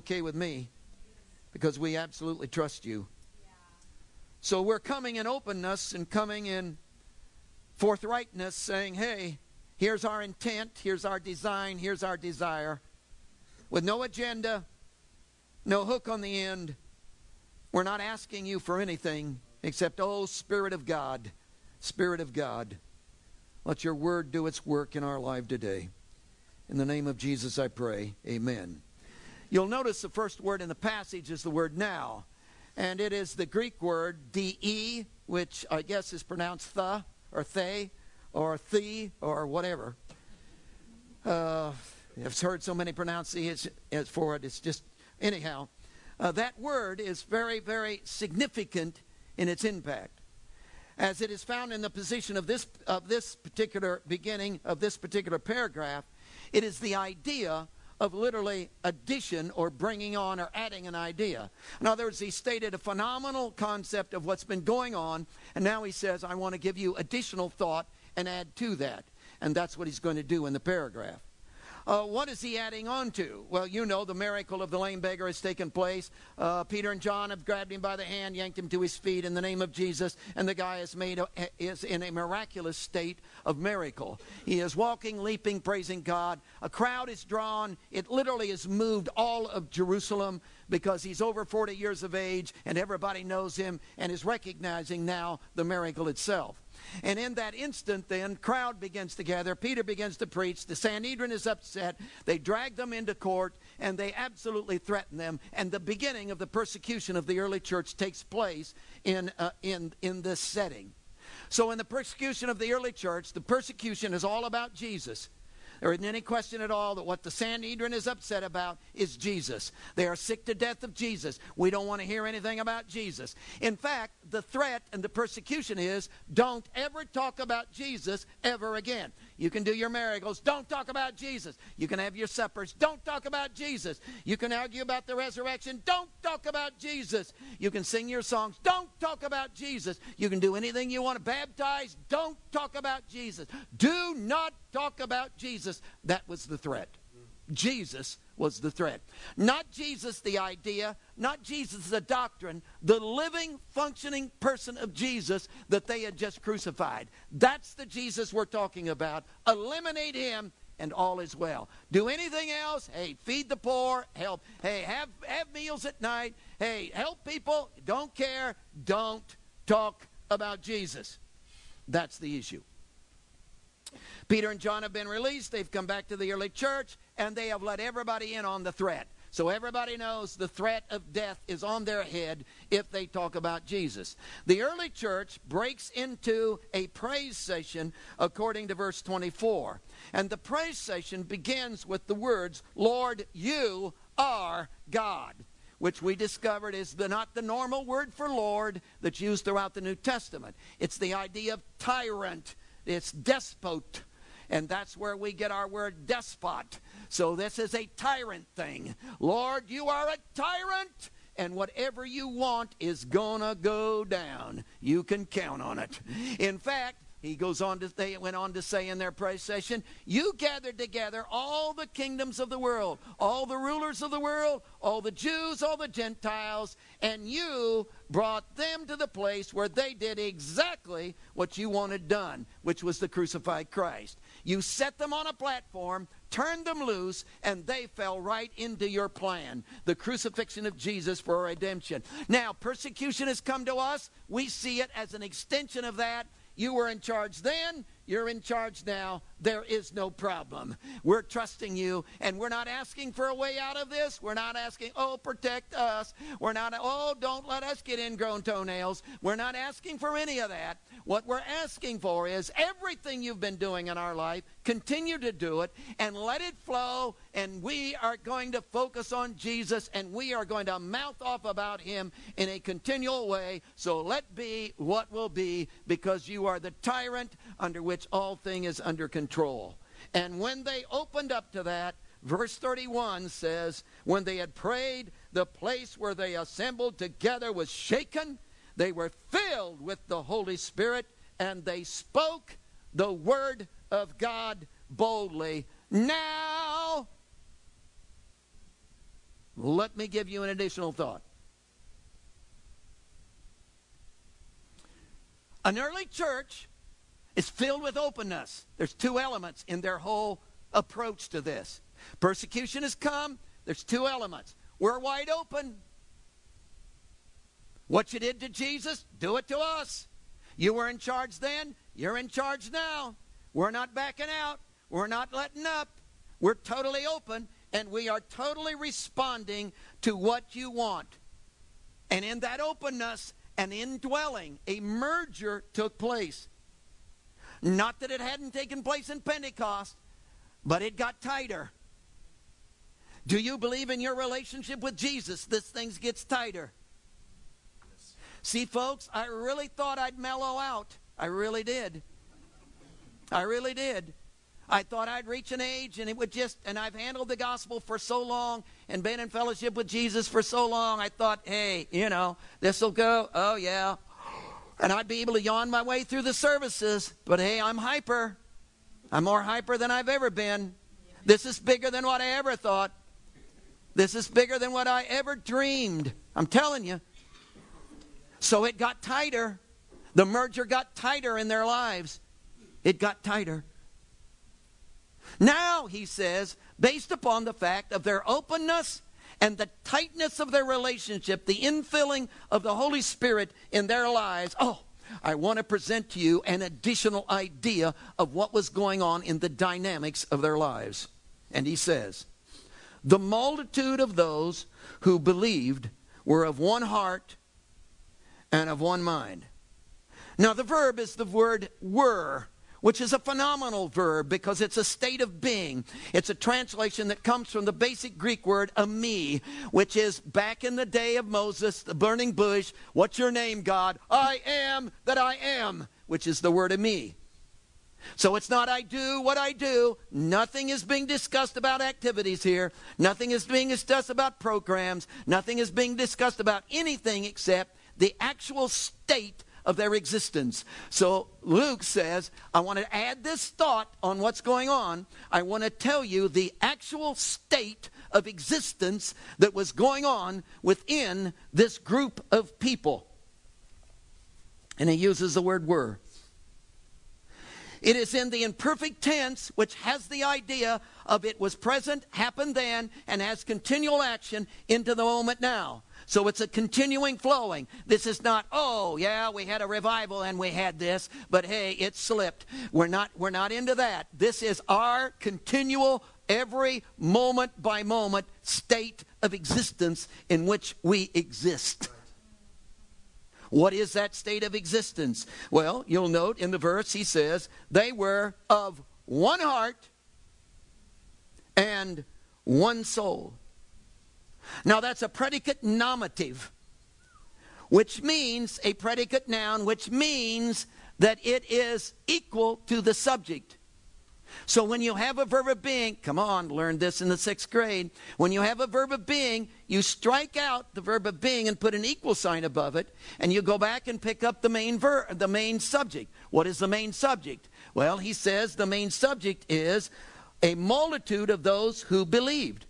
okay with me because we absolutely trust you. So we're coming in openness and coming in forthrightness, saying, hey, here's our intent, here's our design, here's our desire. With no agenda, no hook on the end. We're not asking you for anything except, oh, Spirit of God, Spirit of God, let your word do its work in our life today. In the name of Jesus, I pray. Amen. You'll notice the first word in the passage is the word now, and it is the Greek word de, which I guess is pronounced the or the or the or whatever. Uh, I've heard so many pronunciations for it. It's just anyhow. Uh, that word is very, very significant in its impact, as it is found in the position of this of this particular beginning of this particular paragraph. It is the idea of literally addition or bringing on or adding an idea. In other words, he stated a phenomenal concept of what's been going on, and now he says, I want to give you additional thought and add to that. And that's what he's going to do in the paragraph. Uh, what is he adding on to? Well, you know, the miracle of the lame beggar has taken place. Uh, Peter and John have grabbed him by the hand, yanked him to his feet in the name of Jesus, and the guy is made a, is in a miraculous state of miracle. He is walking, leaping, praising God. A crowd is drawn. It literally has moved all of Jerusalem because he's over 40 years of age, and everybody knows him and is recognizing now the miracle itself. And in that instant, then, crowd begins to gather. Peter begins to preach. The Sanhedrin is upset. They drag them into court, and they absolutely threaten them. And the beginning of the persecution of the early church takes place in, uh, in, in this setting. So, in the persecution of the early church, the persecution is all about Jesus. There isn't any question at all that what the Sanhedrin is upset about is Jesus. They are sick to death of Jesus. We don't want to hear anything about Jesus. In fact, the threat and the persecution is don't ever talk about Jesus ever again. You can do your miracles. Don't talk about Jesus. You can have your suppers. Don't talk about Jesus. You can argue about the resurrection. Don't talk about Jesus. You can sing your songs. Don't talk about Jesus. You can do anything you want to baptize. Don't talk about Jesus. Do not talk about Jesus. That was the threat. Jesus was the threat. Not Jesus, the idea, not Jesus, the doctrine, the living, functioning person of Jesus that they had just crucified. That's the Jesus we're talking about. Eliminate him, and all is well. Do anything else? Hey, feed the poor, help. Hey, have, have meals at night. Hey, help people. Don't care. Don't talk about Jesus. That's the issue. Peter and John have been released. They've come back to the early church and they have let everybody in on the threat. So everybody knows the threat of death is on their head if they talk about Jesus. The early church breaks into a praise session according to verse 24. And the praise session begins with the words, Lord, you are God which we discovered is the, not the normal word for Lord that's used throughout the New Testament. It's the idea of tyrant, it's despot, and that's where we get our word despot. So this is a tyrant thing. Lord, you are a tyrant and whatever you want is gonna go down. You can count on it. In fact, he goes on to they went on to say in their praise session, You gathered together all the kingdoms of the world, all the rulers of the world, all the Jews, all the Gentiles, and you brought them to the place where they did exactly what you wanted done, which was the crucified Christ. You set them on a platform, turned them loose, and they fell right into your plan the crucifixion of Jesus for redemption. Now, persecution has come to us. We see it as an extension of that. You were in charge then, you're in charge now. There is no problem. We're trusting you, and we're not asking for a way out of this. We're not asking, oh, protect us. We're not, oh, don't let us get ingrown toenails. We're not asking for any of that. What we're asking for is everything you've been doing in our life, continue to do it and let it flow. And we are going to focus on Jesus and we are going to mouth off about him in a continual way. So let be what will be because you are the tyrant under which all thing is under control. And when they opened up to that, verse 31 says, When they had prayed, the place where they assembled together was shaken. They were filled with the Holy Spirit, and they spoke the word of God boldly. Now, Let me give you an additional thought. An early church is filled with openness. There's two elements in their whole approach to this. Persecution has come, there's two elements. We're wide open. What you did to Jesus, do it to us. You were in charge then, you're in charge now. We're not backing out, we're not letting up. We're totally open, and we are totally responding to what you want. And in that openness and indwelling, a merger took place. Not that it hadn't taken place in Pentecost, but it got tighter. Do you believe in your relationship with Jesus? This thing gets tighter. See, folks, I really thought I'd mellow out. I really did. I really did. I thought I'd reach an age and it would just, and I've handled the gospel for so long and been in fellowship with Jesus for so long. I thought, hey, you know, this will go. Oh, yeah. And I'd be able to yawn my way through the services. But hey, I'm hyper. I'm more hyper than I've ever been. This is bigger than what I ever thought. This is bigger than what I ever dreamed. I'm telling you. So it got tighter. The merger got tighter in their lives. It got tighter. Now, he says, based upon the fact of their openness and the tightness of their relationship, the infilling of the Holy Spirit in their lives, oh, I want to present to you an additional idea of what was going on in the dynamics of their lives. And he says, The multitude of those who believed were of one heart and of one mind. Now, the verb is the word were which is a phenomenal verb because it's a state of being. It's a translation that comes from the basic Greek word eimi, which is back in the day of Moses, the burning bush. What's your name, God? I am that I am, which is the word eimi. So it's not I do what I do. Nothing is being discussed about activities here. Nothing is being discussed about programs. Nothing is being discussed about anything except the actual state of their existence. So Luke says, I want to add this thought on what's going on. I want to tell you the actual state of existence that was going on within this group of people. And he uses the word were. It is in the imperfect tense, which has the idea of it was present, happened then, and has continual action into the moment now. So it's a continuing flowing. This is not, oh, yeah, we had a revival and we had this, but hey, it slipped. We're not we're not into that. This is our continual every moment by moment state of existence in which we exist. What is that state of existence? Well, you'll note in the verse he says, they were of one heart and one soul. Now, that's a predicate nominative, which means a predicate noun, which means that it is equal to the subject. So when you have a verb of being, come on, learn this in the sixth grade. When you have a verb of being, you strike out the verb of being and put an equal sign above it, and you go back and pick up the main verb, the main subject. What is the main subject? Well, he says the main subject is a multitude of those who believed.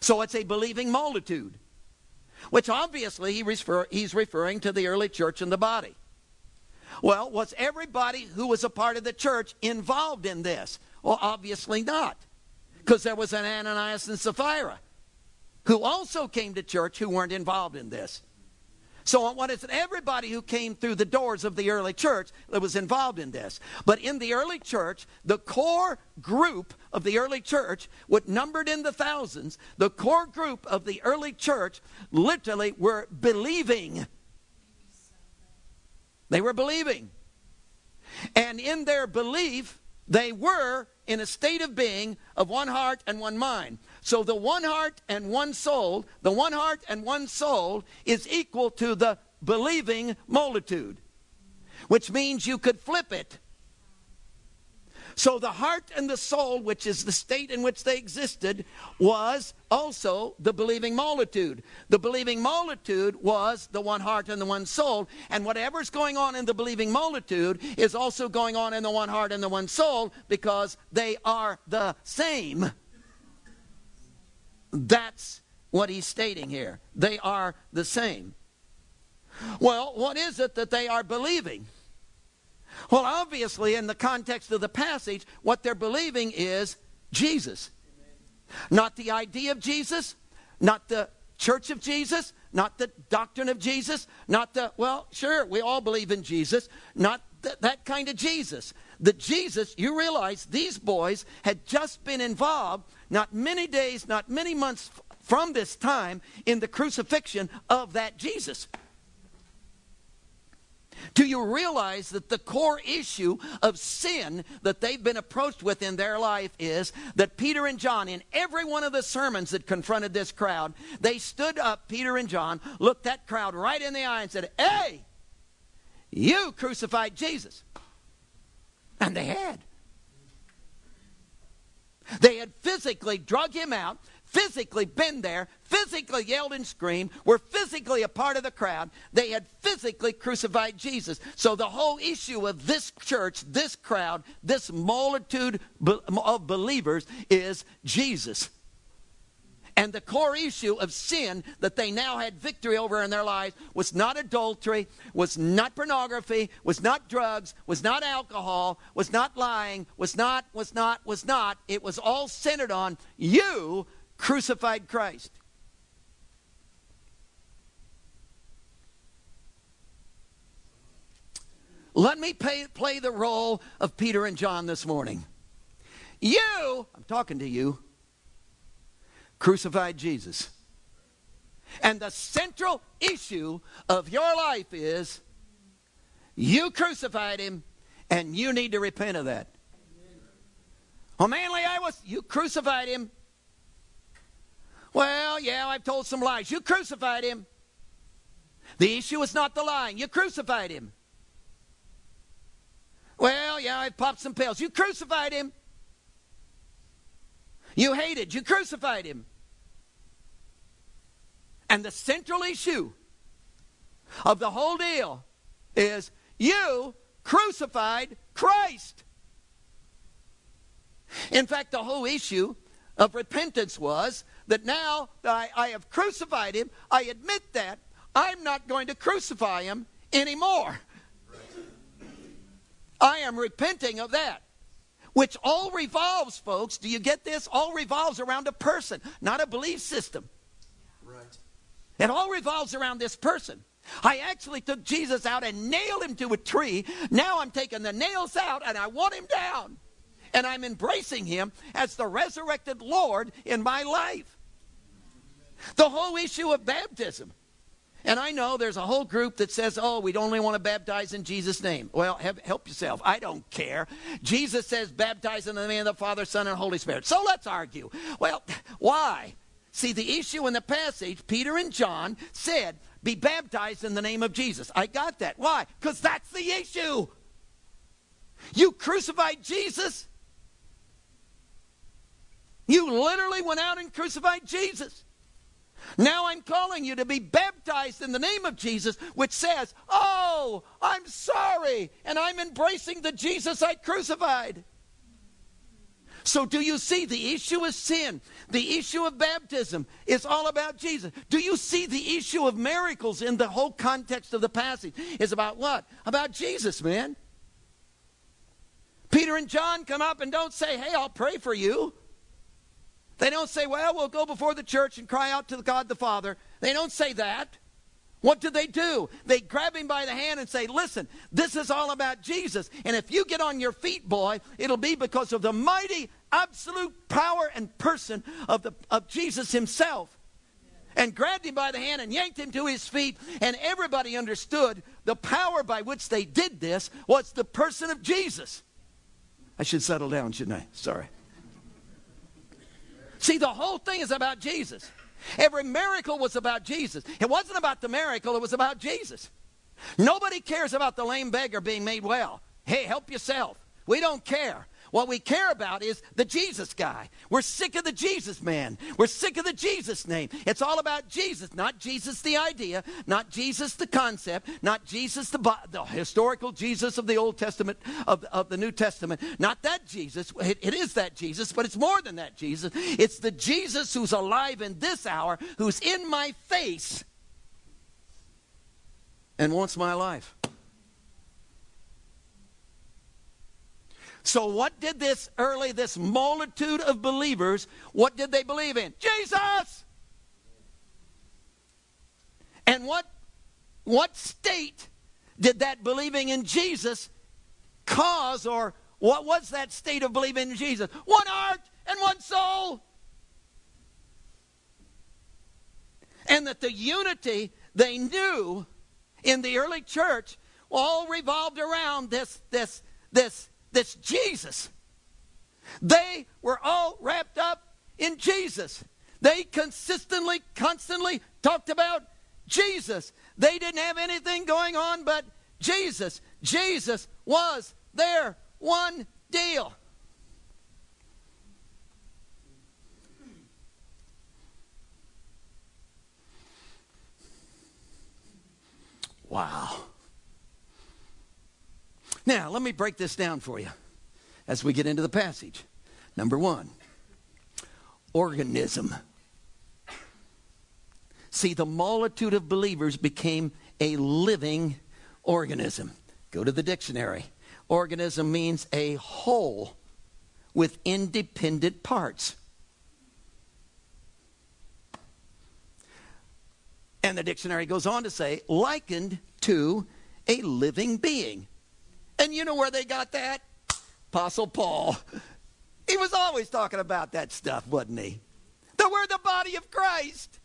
So it's a believing multitude, which obviously he refer, he's referring to the early church and the body. Well, was everybody who was a part of the church involved in this? Well, obviously not, because there was an Ananias and Sapphira who also came to church who weren't involved in this. So what is it? Everybody who came through the doors of the early church that was involved in this. But in the early church, the core group of the early church, what numbered in the thousands, the core group of the early church literally were believing. They were believing. And in their belief, they were in a state of being of one heart and one mind. So the one heart and one soul, the one heart and one soul is equal to the believing multitude, which means you could flip it. So the heart and the soul, which is the state in which they existed, was also the believing multitude. The believing multitude was the one heart and the one soul. And whatever's going on in the believing multitude is also going on in the one heart and the one soul because they are the same. That's what he's stating here. They are the same. Well, what is it that they are believing? Well, obviously, in the context of the passage, what they're believing is Jesus. Not the idea of Jesus, not the church of Jesus, not the doctrine of Jesus, not the, well, sure, we all believe in Jesus, not th- that kind of Jesus. The Jesus, you realize these boys had just been involved, not many days, not many months from this time, in the crucifixion of that Jesus. Do you realize that the core issue of sin that they've been approached with in their life is that Peter and John, in every one of the sermons that confronted this crowd, they stood up, Peter and John, looked that crowd right in the eye and said, Hey, you crucified Jesus. And they had. They had physically drug him out, physically been there, physically yelled and screamed, were physically a part of the crowd. They had physically crucified Jesus. So the whole issue of this church, this crowd, this multitude of believers is Jesus. And the core issue of sin that they now had victory over in their lives was not adultery, was not pornography, was not drugs, was not alcohol, was not lying, was not, was not, was not. It was all centered on you crucified Christ. Let me pay, play the role of Peter and John this morning. You, I'm talking to you, crucified Jesus. And the central issue of your life is you crucified him and you need to repent of that. Well, manly I was, you crucified him well, yeah, I've told some lies. You crucified him. The issue is not the lying. You crucified him. Well, yeah, I've popped some pills. You crucified him. You hated. You crucified him. And the central issue of the whole deal is you crucified Christ. In fact, the whole issue of repentance was that now that I, I have crucified him, I admit that I'm not going to crucify him anymore. I am repenting of that. Which all revolves, folks, do you get this? All revolves around a person, not a belief system. Right. It all revolves around this person. I actually took Jesus out and nailed him to a tree. Now I'm taking the nails out and I want him down. And I'm embracing him as the resurrected Lord in my life. The whole issue of baptism. And I know there's a whole group that says, oh, we'd only want to baptize in Jesus' name. Well, have, help yourself. I don't care. Jesus says, baptize in the name of the Father, Son, and Holy Spirit. So let's argue. Well, why? See, the issue in the passage, Peter and John said, be baptized in the name of Jesus. I got that. Why? Because that's the issue. You crucified Jesus. You literally went out and crucified Jesus. Now I'm calling you to be baptized in the name of Jesus, which says, Oh, I'm sorry, and I'm embracing the Jesus I crucified. So, do you see the issue of sin? The issue of baptism is all about Jesus. Do you see the issue of miracles in the whole context of the passage? Is about what? About Jesus, man. Peter and John come up and don't say, Hey, I'll pray for you. They don't say, well, we'll go before the church and cry out to God the Father. They don't say that. What do they do? They grab him by the hand and say, Listen, this is all about Jesus. And if you get on your feet, boy, it'll be because of the mighty, absolute power and person of, the, of Jesus himself. And grabbed him by the hand and yanked him to his feet. And everybody understood the power by which they did this was the person of Jesus. I should settle down, shouldn't I? Sorry. See, the whole thing is about Jesus. Every miracle was about Jesus. It wasn't about the miracle, it was about Jesus. Nobody cares about the lame beggar being made well. Hey, help yourself. We don't care. What we care about is the Jesus guy. We're sick of the Jesus man. We're sick of the Jesus name. It's all about Jesus, not Jesus the idea, not Jesus the concept, not Jesus the, the historical Jesus of the Old Testament, of, of the New Testament. Not that Jesus. It, it is that Jesus, but it's more than that Jesus. It's the Jesus who's alive in this hour, who's in my face and wants my life. So, what did this early, this multitude of believers, what did they believe in? Jesus! And what, what state did that believing in Jesus cause, or what was that state of believing in Jesus? One heart and one soul. And that the unity they knew in the early church all revolved around this, this, this this Jesus. They were all wrapped up in Jesus. They consistently, constantly talked about Jesus. They didn't have anything going on but Jesus. Jesus was their one deal. Wow. Now, let me break this down for you as we get into the passage. Number one, organism. See, the multitude of believers became a living organism. Go to the dictionary. Organism means a whole with independent parts. And the dictionary goes on to say, likened to a living being. And you know where they got that? Apostle Paul. He was always talking about that stuff, wasn't he? That we're the body of Christ.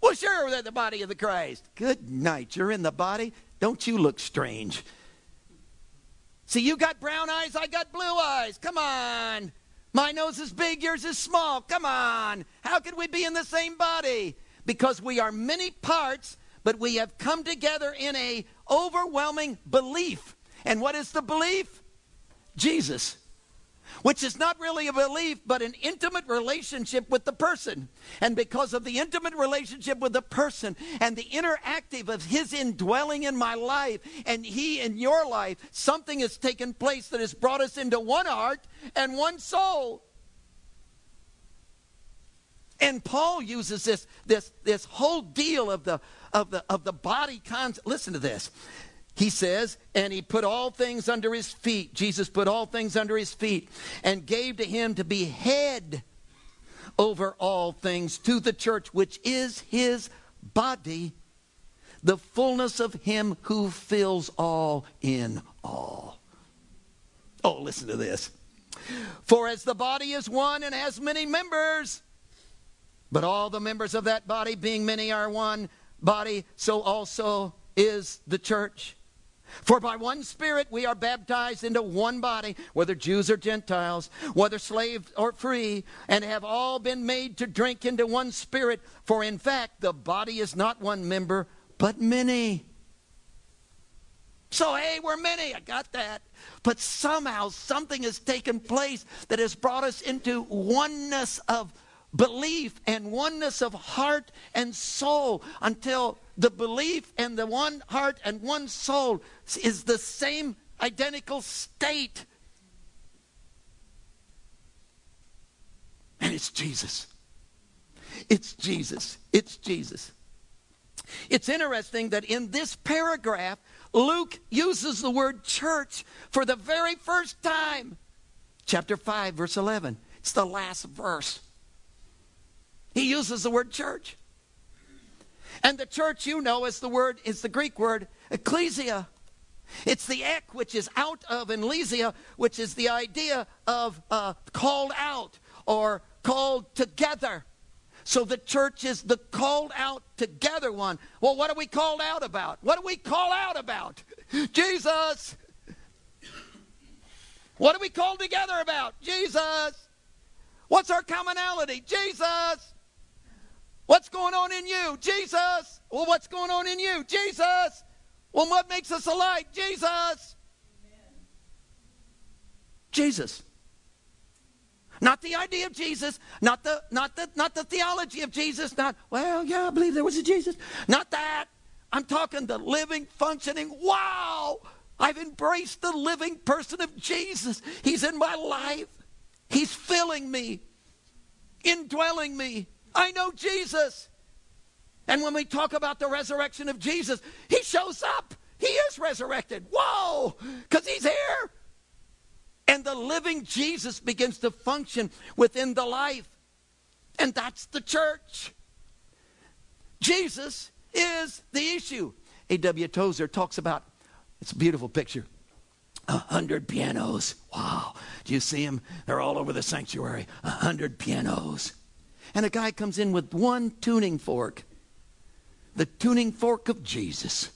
Well, sure, we're the body of the Christ. Good night. You're in the body. Don't you look strange? See, you got brown eyes, I got blue eyes. Come on. My nose is big, yours is small. Come on. How could we be in the same body? Because we are many parts, but we have come together in a overwhelming belief and what is the belief? Jesus. Which is not really a belief, but an intimate relationship with the person. And because of the intimate relationship with the person and the interactive of his indwelling in my life and he in your life, something has taken place that has brought us into one heart and one soul. And Paul uses this, this, this whole deal of the, of the, of the body concept. Listen to this he says, and he put all things under his feet. Jesus put all things under his feet and gave to him to be head over all things to the church, which is his body, the fullness of him who fills all in all. Oh, listen to this. For as the body is one and has many members, but all the members of that body, being many, are one body, so also is the church. For by one Spirit we are baptized into one body, whether Jews or Gentiles, whether slave or free, and have all been made to drink into one Spirit. For in fact, the body is not one member, but many. So, hey, we're many. I got that. But somehow something has taken place that has brought us into oneness of belief and oneness of heart and soul until the belief and the one heart and one soul is the same identical state. And it's Jesus. It's Jesus. It's Jesus. It's interesting that in this paragraph, Luke uses the word church for the very first time. Chapter 5, verse 11. It's the last verse. He uses the word church. And the church, you know, is the word, is the Greek word ecclesia. It's the ek, which is out of, and lesia, which is the idea of uh, called out or called together. So the church is the called out together one. Well, what are we called out about? What do we call out about? Jesus. What are we called together about? Jesus. What's our commonality? Jesus. What's going on in you? Jesus. Well, what's going on in you? Jesus. Well, what makes us alike? Jesus. Amen. Jesus. Not the idea of Jesus, not the not the not the theology of Jesus, not, well, yeah, I believe there was a Jesus. Not that. I'm talking the living, functioning, wow! I've embraced the living person of Jesus. He's in my life. He's filling me, indwelling me. I know Jesus. And when we talk about the resurrection of Jesus, he shows up. He is resurrected. Whoa! Because he's here. And the living Jesus begins to function within the life. And that's the church. Jesus is the issue. A.W. Tozer talks about it's a beautiful picture. A hundred pianos. Wow. Do you see them? They're all over the sanctuary. A hundred pianos. And a guy comes in with one tuning fork. The tuning fork of Jesus.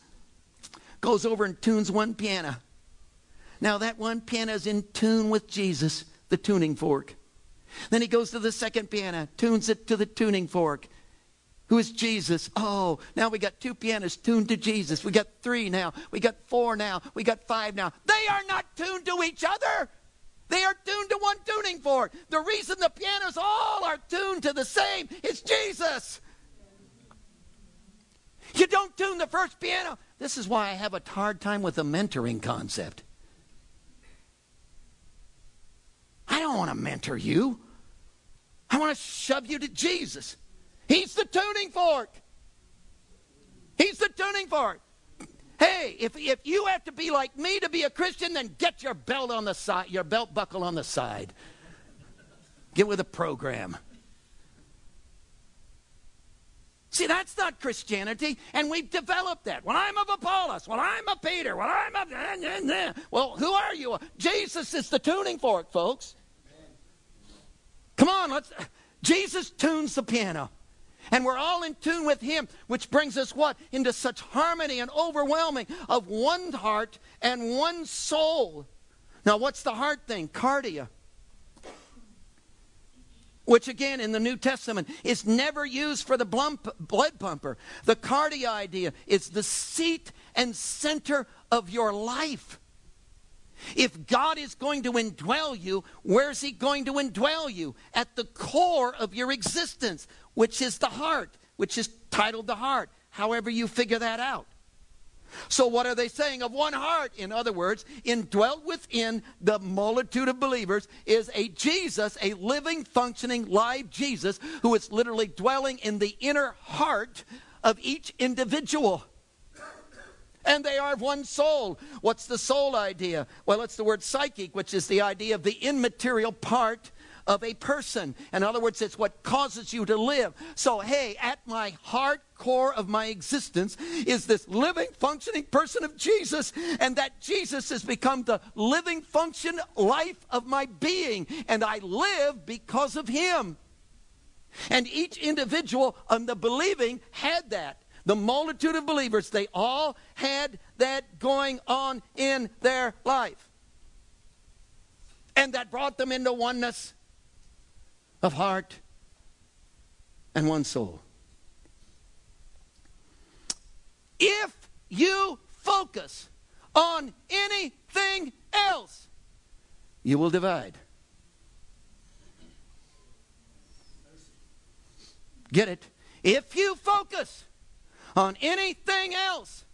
Goes over and tunes one piano. Now that one piano is in tune with Jesus, the tuning fork. Then he goes to the second piano, tunes it to the tuning fork. Who is Jesus? Oh, now we got two pianos tuned to Jesus. We got three now. We got four now. We got five now. They are not tuned to each other. They are tuned to one tuning fork. The reason the pianos all are tuned to the same is Jesus. You don't tune the first piano. This is why I have a hard time with the mentoring concept. I don't want to mentor you. I want to shove you to Jesus. He's the tuning fork. He's the tuning fork. Hey, if, if you have to be like me to be a Christian, then get your belt on the side, your belt buckle on the side. Get with a program. See, that's not Christianity, and we've developed that. Well, I'm of Apollos. Well, I'm a Peter. Well, I'm a. Well, who are you? Jesus is the tuning fork, folks. Come on, let's. Jesus tunes the piano. And we're all in tune with Him, which brings us what? Into such harmony and overwhelming of one heart and one soul. Now, what's the heart thing? Cardia. Which, again, in the New Testament is never used for the blood pumper. The cardia idea is the seat and center of your life. If God is going to indwell you, where's He going to indwell you? At the core of your existence which is the heart, which is titled the heart, however you figure that out. So, what are they saying? Of one heart, in other words, indwelt within the multitude of believers is a Jesus, a living, functioning, live Jesus, who is literally dwelling in the inner heart of each individual. And they are of one soul. What's the soul idea? Well, it's the word psychic, which is the idea of the immaterial part of a person. In other words, it's what causes you to live. So, hey, at my heart core of my existence is this living, functioning person of Jesus, and that Jesus has become the living, function life of my being, and I live because of him. And each individual on the believing had that. The multitude of believers, they all had that going on in their life. And that brought them into oneness of heart and one soul. If you focus on anything else, you will divide. Get it? If you focus on anything else,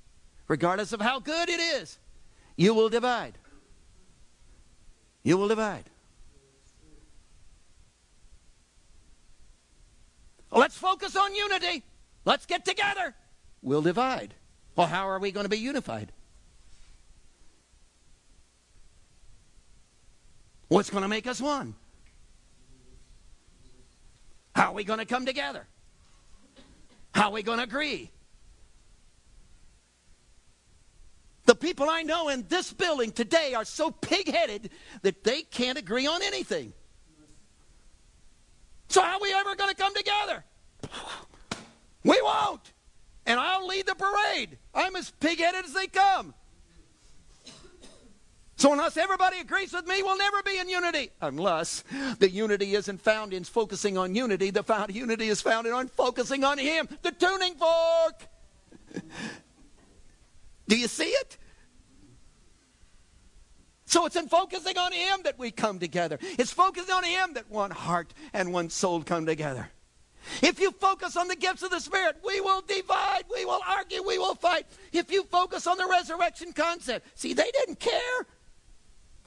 regardless of how good it is, you will divide. You will divide. Let's focus on unity. Let's get together. We'll divide. Well, how are we going to be unified? What's going to make us one? How are we going to come together? How are we going to agree? The people I know in this building today are so pig headed that they can't agree on anything. So, how are we ever going to come together? We won't. And I'll lead the parade. I'm as pig headed as they come. So, unless everybody agrees with me, we'll never be in unity. Unless the unity isn't found in focusing on unity, the found unity is found in focusing on Him, the tuning fork. Do you see it? So it's in focusing on Him that we come together. It's focusing on Him that one heart and one soul come together. If you focus on the gifts of the Spirit, we will divide, we will argue, we will fight. If you focus on the resurrection concept, see, they didn't care.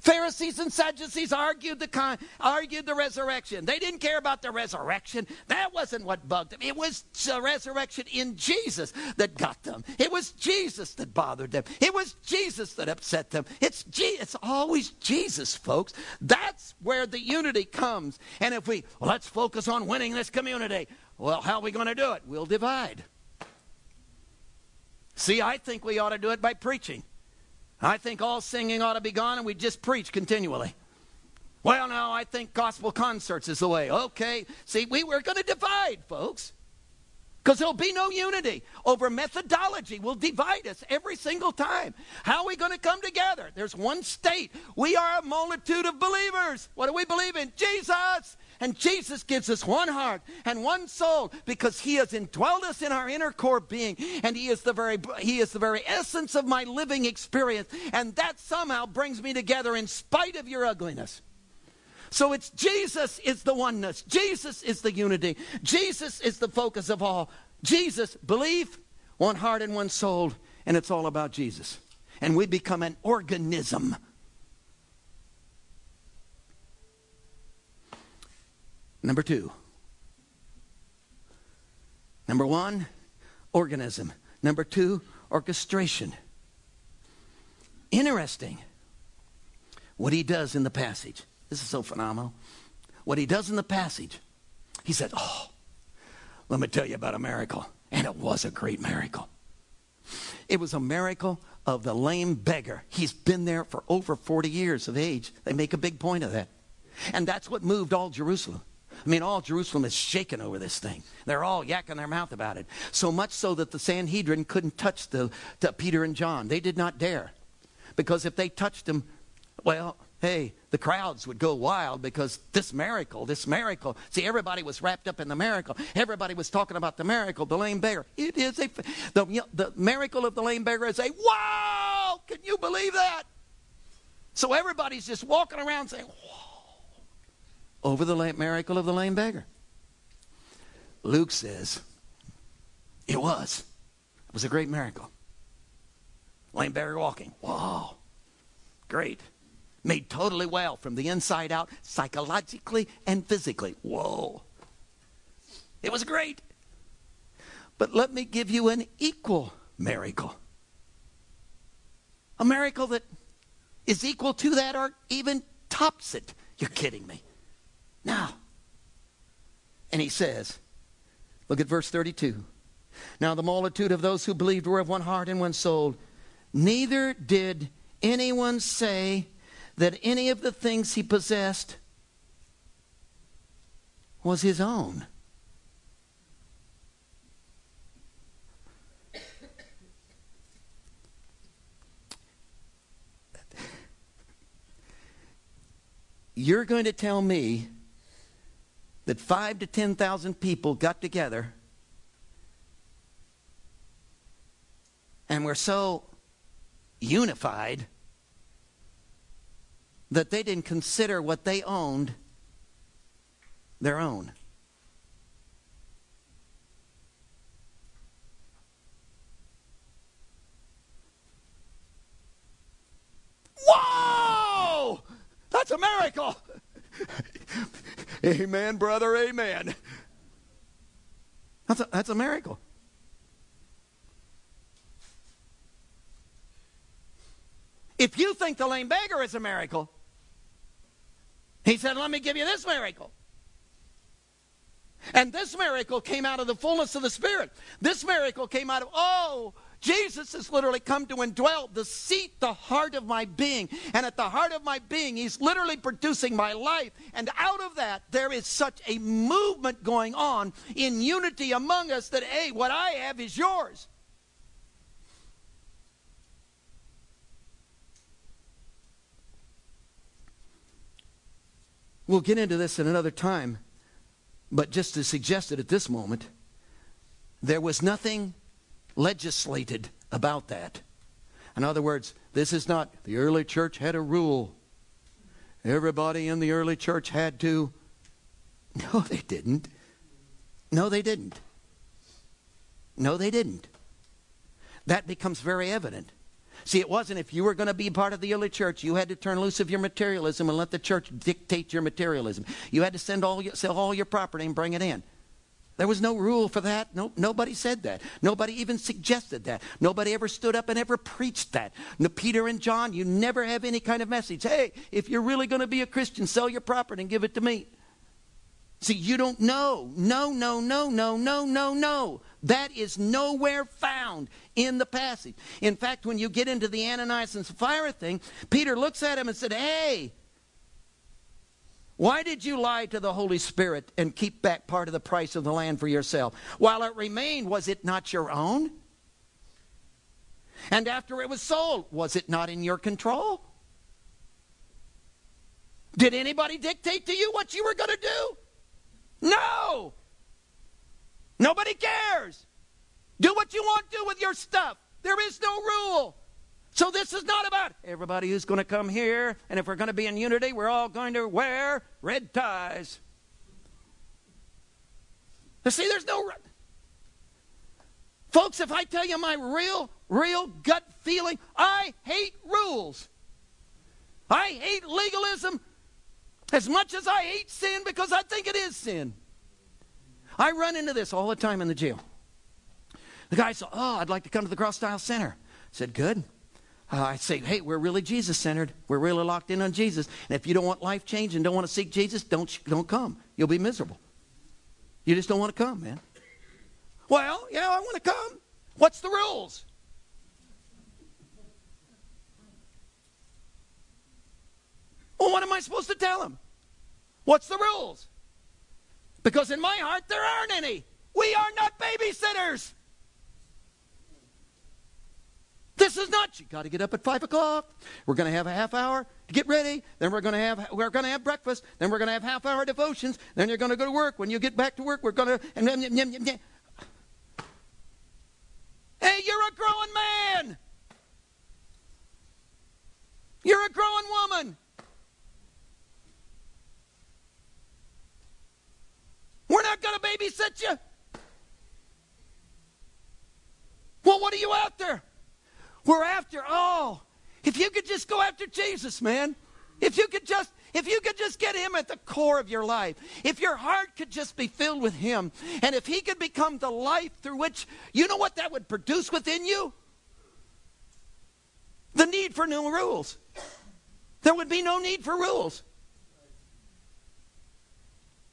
Pharisees and Sadducees argued the con- argued the resurrection. They didn't care about the resurrection. That wasn't what bugged them. It was the resurrection in Jesus that got them. It was Jesus that bothered them. It was Jesus that upset them. It's Je- it's always Jesus, folks. That's where the unity comes. And if we well, let's focus on winning this community, well, how are we going to do it? We'll divide. See, I think we ought to do it by preaching. I think all singing ought to be gone and we just preach continually. Well, no, I think gospel concerts is the way. Okay. See, we were going to divide, folks. Because there'll be no unity over methodology will divide us every single time. How are we going to come together? There's one state. We are a multitude of believers. What do we believe in? Jesus. And Jesus gives us one heart and one soul because he has indwelled us in our inner core being and he is the very he is the very essence of my living experience and that somehow brings me together in spite of your ugliness. So it's Jesus is the oneness. Jesus is the unity. Jesus is the focus of all. Jesus, belief, one heart and one soul, and it's all about Jesus. And we become an organism. Number two. Number one, organism. Number two, orchestration. Interesting what he does in the passage. This is so phenomenal. What he does in the passage, he said, Oh, let me tell you about a miracle. And it was a great miracle. It was a miracle of the lame beggar. He's been there for over 40 years of age. They make a big point of that. And that's what moved all Jerusalem. I mean, all Jerusalem is shaken over this thing. They're all yakking their mouth about it. So much so that the Sanhedrin couldn't touch the, the Peter and John. They did not dare. Because if they touched them, well, hey, the crowds would go wild because this miracle, this miracle. See, everybody was wrapped up in the miracle. Everybody was talking about the miracle, the lame beggar. It is a, the, the miracle of the lame beggar is a wow! Can you believe that? So everybody's just walking around saying, whoa over the miracle of the lame beggar. Luke says it was. It was a great miracle. Lame beggar walking. Wow. Great. Made totally well from the inside out, psychologically and physically. Whoa. It was great. But let me give you an equal miracle. A miracle that is equal to that or even tops it. You're kidding me. Now. And he says, look at verse 32. Now the multitude of those who believed were of one heart and one soul. Neither did anyone say that any of the things he possessed was his own. You're going to tell me that five to 10,000 people got together and were so unified that they didn't consider what they owned their own. Whoa! That's a miracle! amen, brother, amen. That's a, that's a miracle. If you think the lame beggar is a miracle, he said, Let me give you this miracle. And this miracle came out of the fullness of the Spirit. This miracle came out of, oh, Jesus has literally come to indwell the seat, the heart of my being. And at the heart of my being, He's literally producing my life. And out of that, there is such a movement going on in unity among us that, hey, what I have is yours. We'll get into this at another time, but just to suggest it at this moment, there was nothing legislated about that. In other words, this is not the early church had a rule. Everybody in the early church had to. No, they didn't. No, they didn't. No, they didn't. That becomes very evident. See, it wasn't if you were going to be part of the early church, you had to turn loose of your materialism and let the church dictate your materialism. You had to send all your, sell all your property and bring it in. There was no rule for that. No, nobody said that. Nobody even suggested that. Nobody ever stood up and ever preached that. No, Peter and John, you never have any kind of message. Hey, if you're really going to be a Christian, sell your property and give it to me. See, you don't know. No, no, no, no, no, no, no. That is nowhere found in the passage. In fact, when you get into the Ananias and Sapphira thing, Peter looks at him and said, Hey, why did you lie to the Holy Spirit and keep back part of the price of the land for yourself? While it remained, was it not your own? And after it was sold, was it not in your control? Did anybody dictate to you what you were going to do? No! Nobody cares. Do what you want to do with your stuff. There is no rule. So this is not about everybody who's going to come here, and if we're going to be in unity, we're all going to wear red ties. You see, there's no. Folks, if I tell you my real, real gut feeling, I hate rules. I hate legalism as much as I hate sin because I think it is sin. I run into this all the time in the jail. The guy said, Oh, I'd like to come to the Cross Style Center. I said, Good. Uh, I say, Hey, we're really Jesus centered. We're really locked in on Jesus. And if you don't want life change and don't want to seek Jesus, don't, don't come. You'll be miserable. You just don't want to come, man. Well, yeah, I want to come. What's the rules? Well, what am I supposed to tell him? What's the rules? Because in my heart, there aren't any. We are not babysitters. This is not. You got to get up at five o'clock. We're going to have a half hour to get ready. Then we're going to have we're going to have breakfast. Then we're going to have half hour devotions. Then you're going to go to work. When you get back to work, we're going to. Hey, you're a growing man. You're a growing woman. We're not going to babysit you. Well, what are you after? We're after, oh, if you could just go after Jesus, man. If you could just if you could just get him at the core of your life, if your heart could just be filled with him, and if he could become the life through which, you know what that would produce within you? The need for new rules. There would be no need for rules.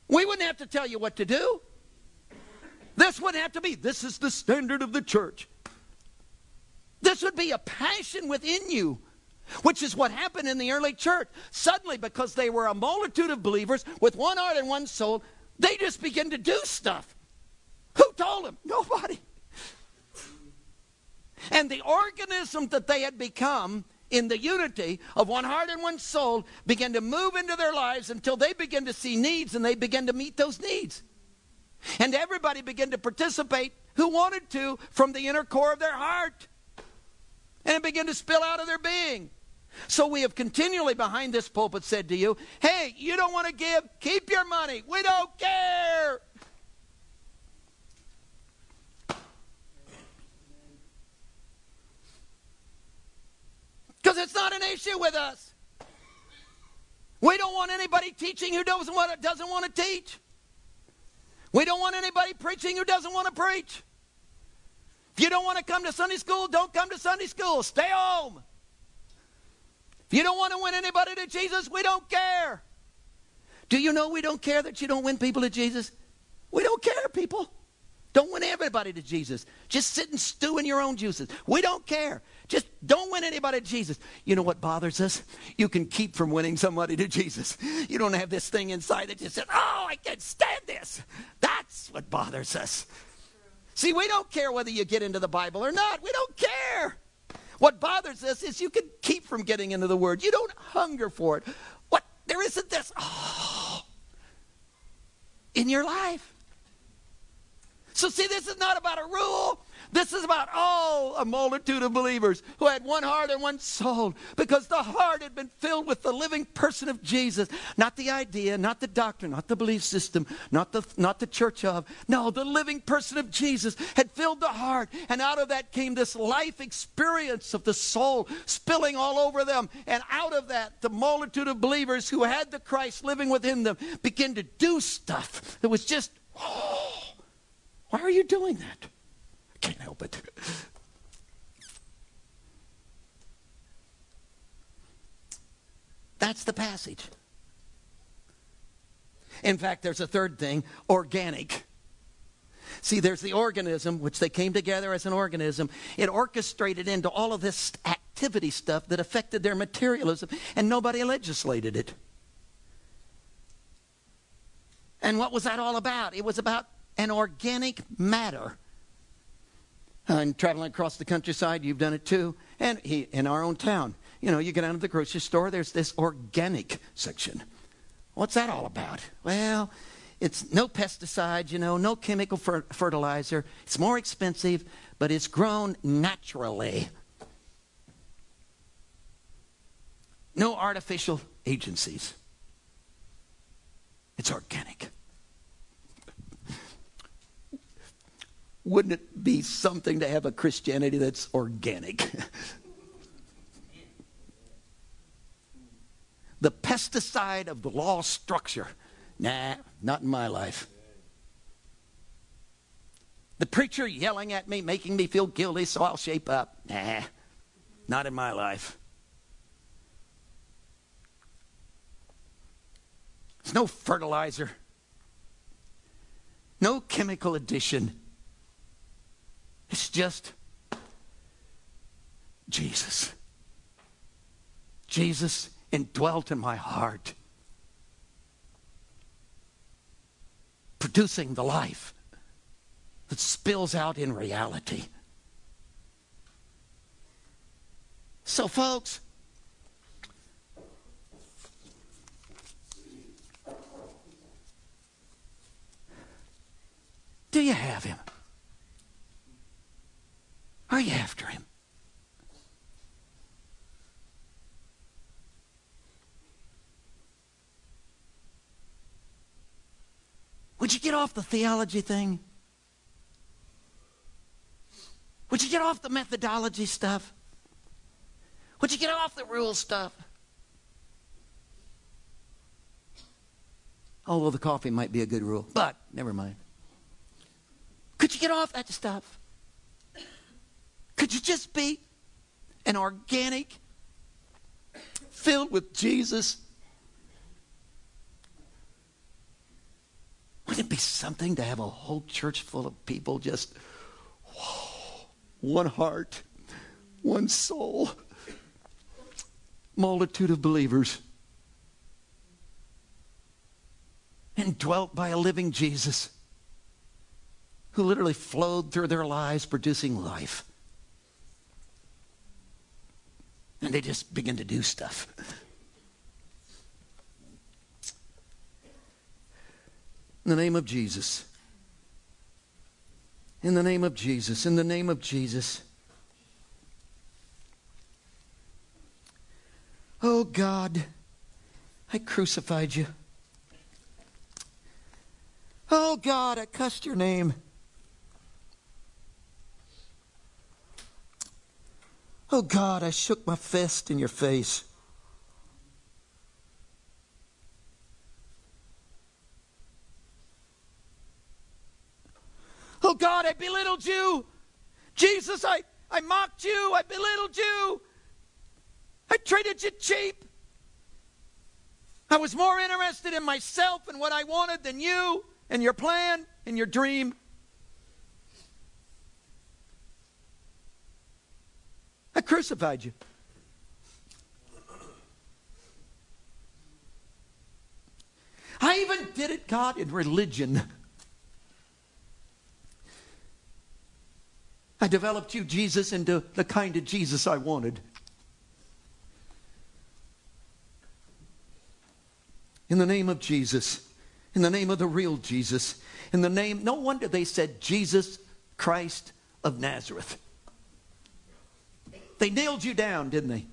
We wouldn't have to tell you what to do. This wouldn't have to be, this is the standard of the church. This would be a passion within you, which is what happened in the early church. Suddenly, because they were a multitude of believers with one heart and one soul, they just began to do stuff. Who told them? Nobody. And the organism that they had become in the unity of one heart and one soul began to move into their lives until they began to see needs and they began to meet those needs. And everybody began to participate who wanted to from the inner core of their heart. And it began to spill out of their being. So we have continually behind this pulpit said to you, hey, you don't want to give? Keep your money. We don't care. Because it's not an issue with us. We don't want anybody teaching who doesn't want, to, doesn't want to teach. We don't want anybody preaching who doesn't want to preach. You don't want to come to Sunday school, don't come to Sunday school. Stay home. If you don't want to win anybody to Jesus, we don't care. Do you know we don't care that you don't win people to Jesus? We don't care, people. Don't win everybody to Jesus. Just sit and stew in your own juices. We don't care. Just don't win anybody to Jesus. You know what bothers us? You can keep from winning somebody to Jesus. You don't have this thing inside that just says, oh, I can't stand this. That's what bothers us. See, we don't care whether you get into the Bible or not. We don't care. What bothers us is you can keep from getting into the Word. You don't hunger for it. What? There isn't this, oh, in your life. So, see, this is not about a rule. This is about all a multitude of believers who had one heart and one soul because the heart had been filled with the living person of Jesus. Not the idea, not the doctrine, not the belief system, not the, not the church of. No, the living person of Jesus had filled the heart. And out of that came this life experience of the soul spilling all over them. And out of that, the multitude of believers who had the Christ living within them began to do stuff that was just, oh, why are you doing that? Can't help it. That's the passage. In fact, there's a third thing organic. See, there's the organism, which they came together as an organism. It orchestrated into all of this activity stuff that affected their materialism, and nobody legislated it. And what was that all about? It was about an organic matter and traveling across the countryside, you've done it too. And he, in our own town, you know, you get out of the grocery store, there's this organic section. What's that all about? Well, it's no pesticides, you know, no chemical fer- fertilizer. It's more expensive, but it's grown naturally. No artificial agencies. It's organic. Wouldn't it be something to have a Christianity that's organic? the pesticide of the law structure. Nah, not in my life. The preacher yelling at me, making me feel guilty, so I'll shape up. Nah, not in my life. There's no fertilizer, no chemical addition. It's just Jesus. Jesus indwelt in my heart, producing the life that spills out in reality. So, folks, do you have him? Are you after him? Would you get off the theology thing? Would you get off the methodology stuff? Would you get off the rule stuff? Although the coffee might be a good rule, but never mind. Could you get off that stuff? Could you just be an organic, filled with Jesus? Wouldn't it be something to have a whole church full of people just whoa, one heart, one soul, multitude of believers, and dwelt by a living Jesus who literally flowed through their lives producing life? And they just begin to do stuff. In the name of Jesus. In the name of Jesus. In the name of Jesus. Oh God, I crucified you. Oh God, I cussed your name. Oh God, I shook my fist in your face. Oh God, I belittled you. Jesus, I, I mocked you. I belittled you. I treated you cheap. I was more interested in myself and what I wanted than you and your plan and your dream. I crucified you. I even did it, God, in religion. I developed you, Jesus, into the kind of Jesus I wanted. In the name of Jesus, in the name of the real Jesus, in the name, no wonder they said Jesus Christ of Nazareth. They nailed you down, didn't they?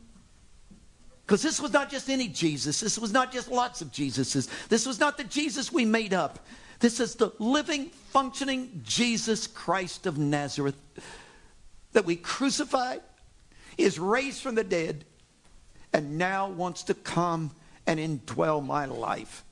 Because this was not just any Jesus. This was not just lots of Jesuses. This was not the Jesus we made up. This is the living, functioning Jesus Christ of Nazareth that we crucified, is raised from the dead, and now wants to come and indwell my life.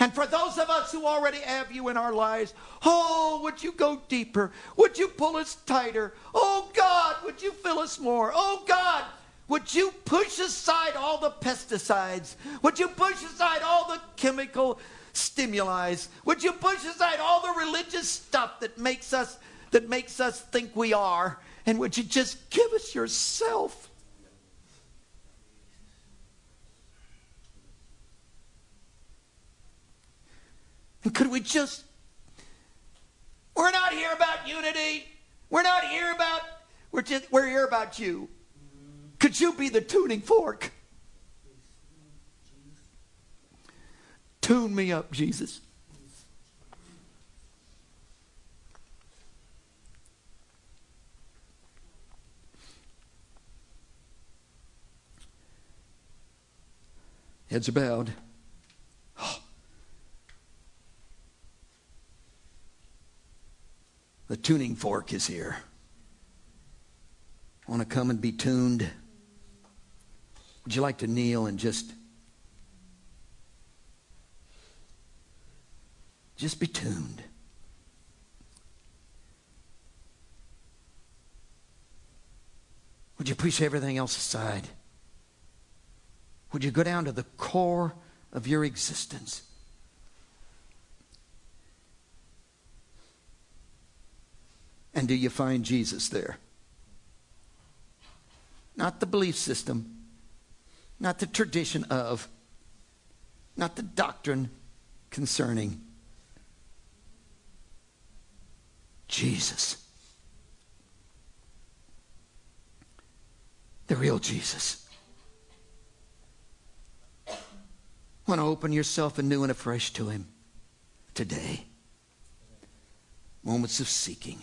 And for those of us who already have you in our lives, oh, would you go deeper? Would you pull us tighter? Oh, God, would you fill us more? Oh, God, would you push aside all the pesticides? Would you push aside all the chemical stimuli? Would you push aside all the religious stuff that makes us that makes us think we are? And would you just give us yourself? And could we just We're not here about unity. We're not here about we're just we're here about you. Could you be the tuning fork? Tune me up, Jesus. Heads are bowed. Tuning fork is here. Want to come and be tuned? Would you like to kneel and just just be tuned? Would you push everything else aside? Would you go down to the core of your existence? And do you find Jesus there? Not the belief system, not the tradition of, not the doctrine concerning Jesus. The real Jesus. Want to open yourself anew and afresh to Him today. Moments of seeking.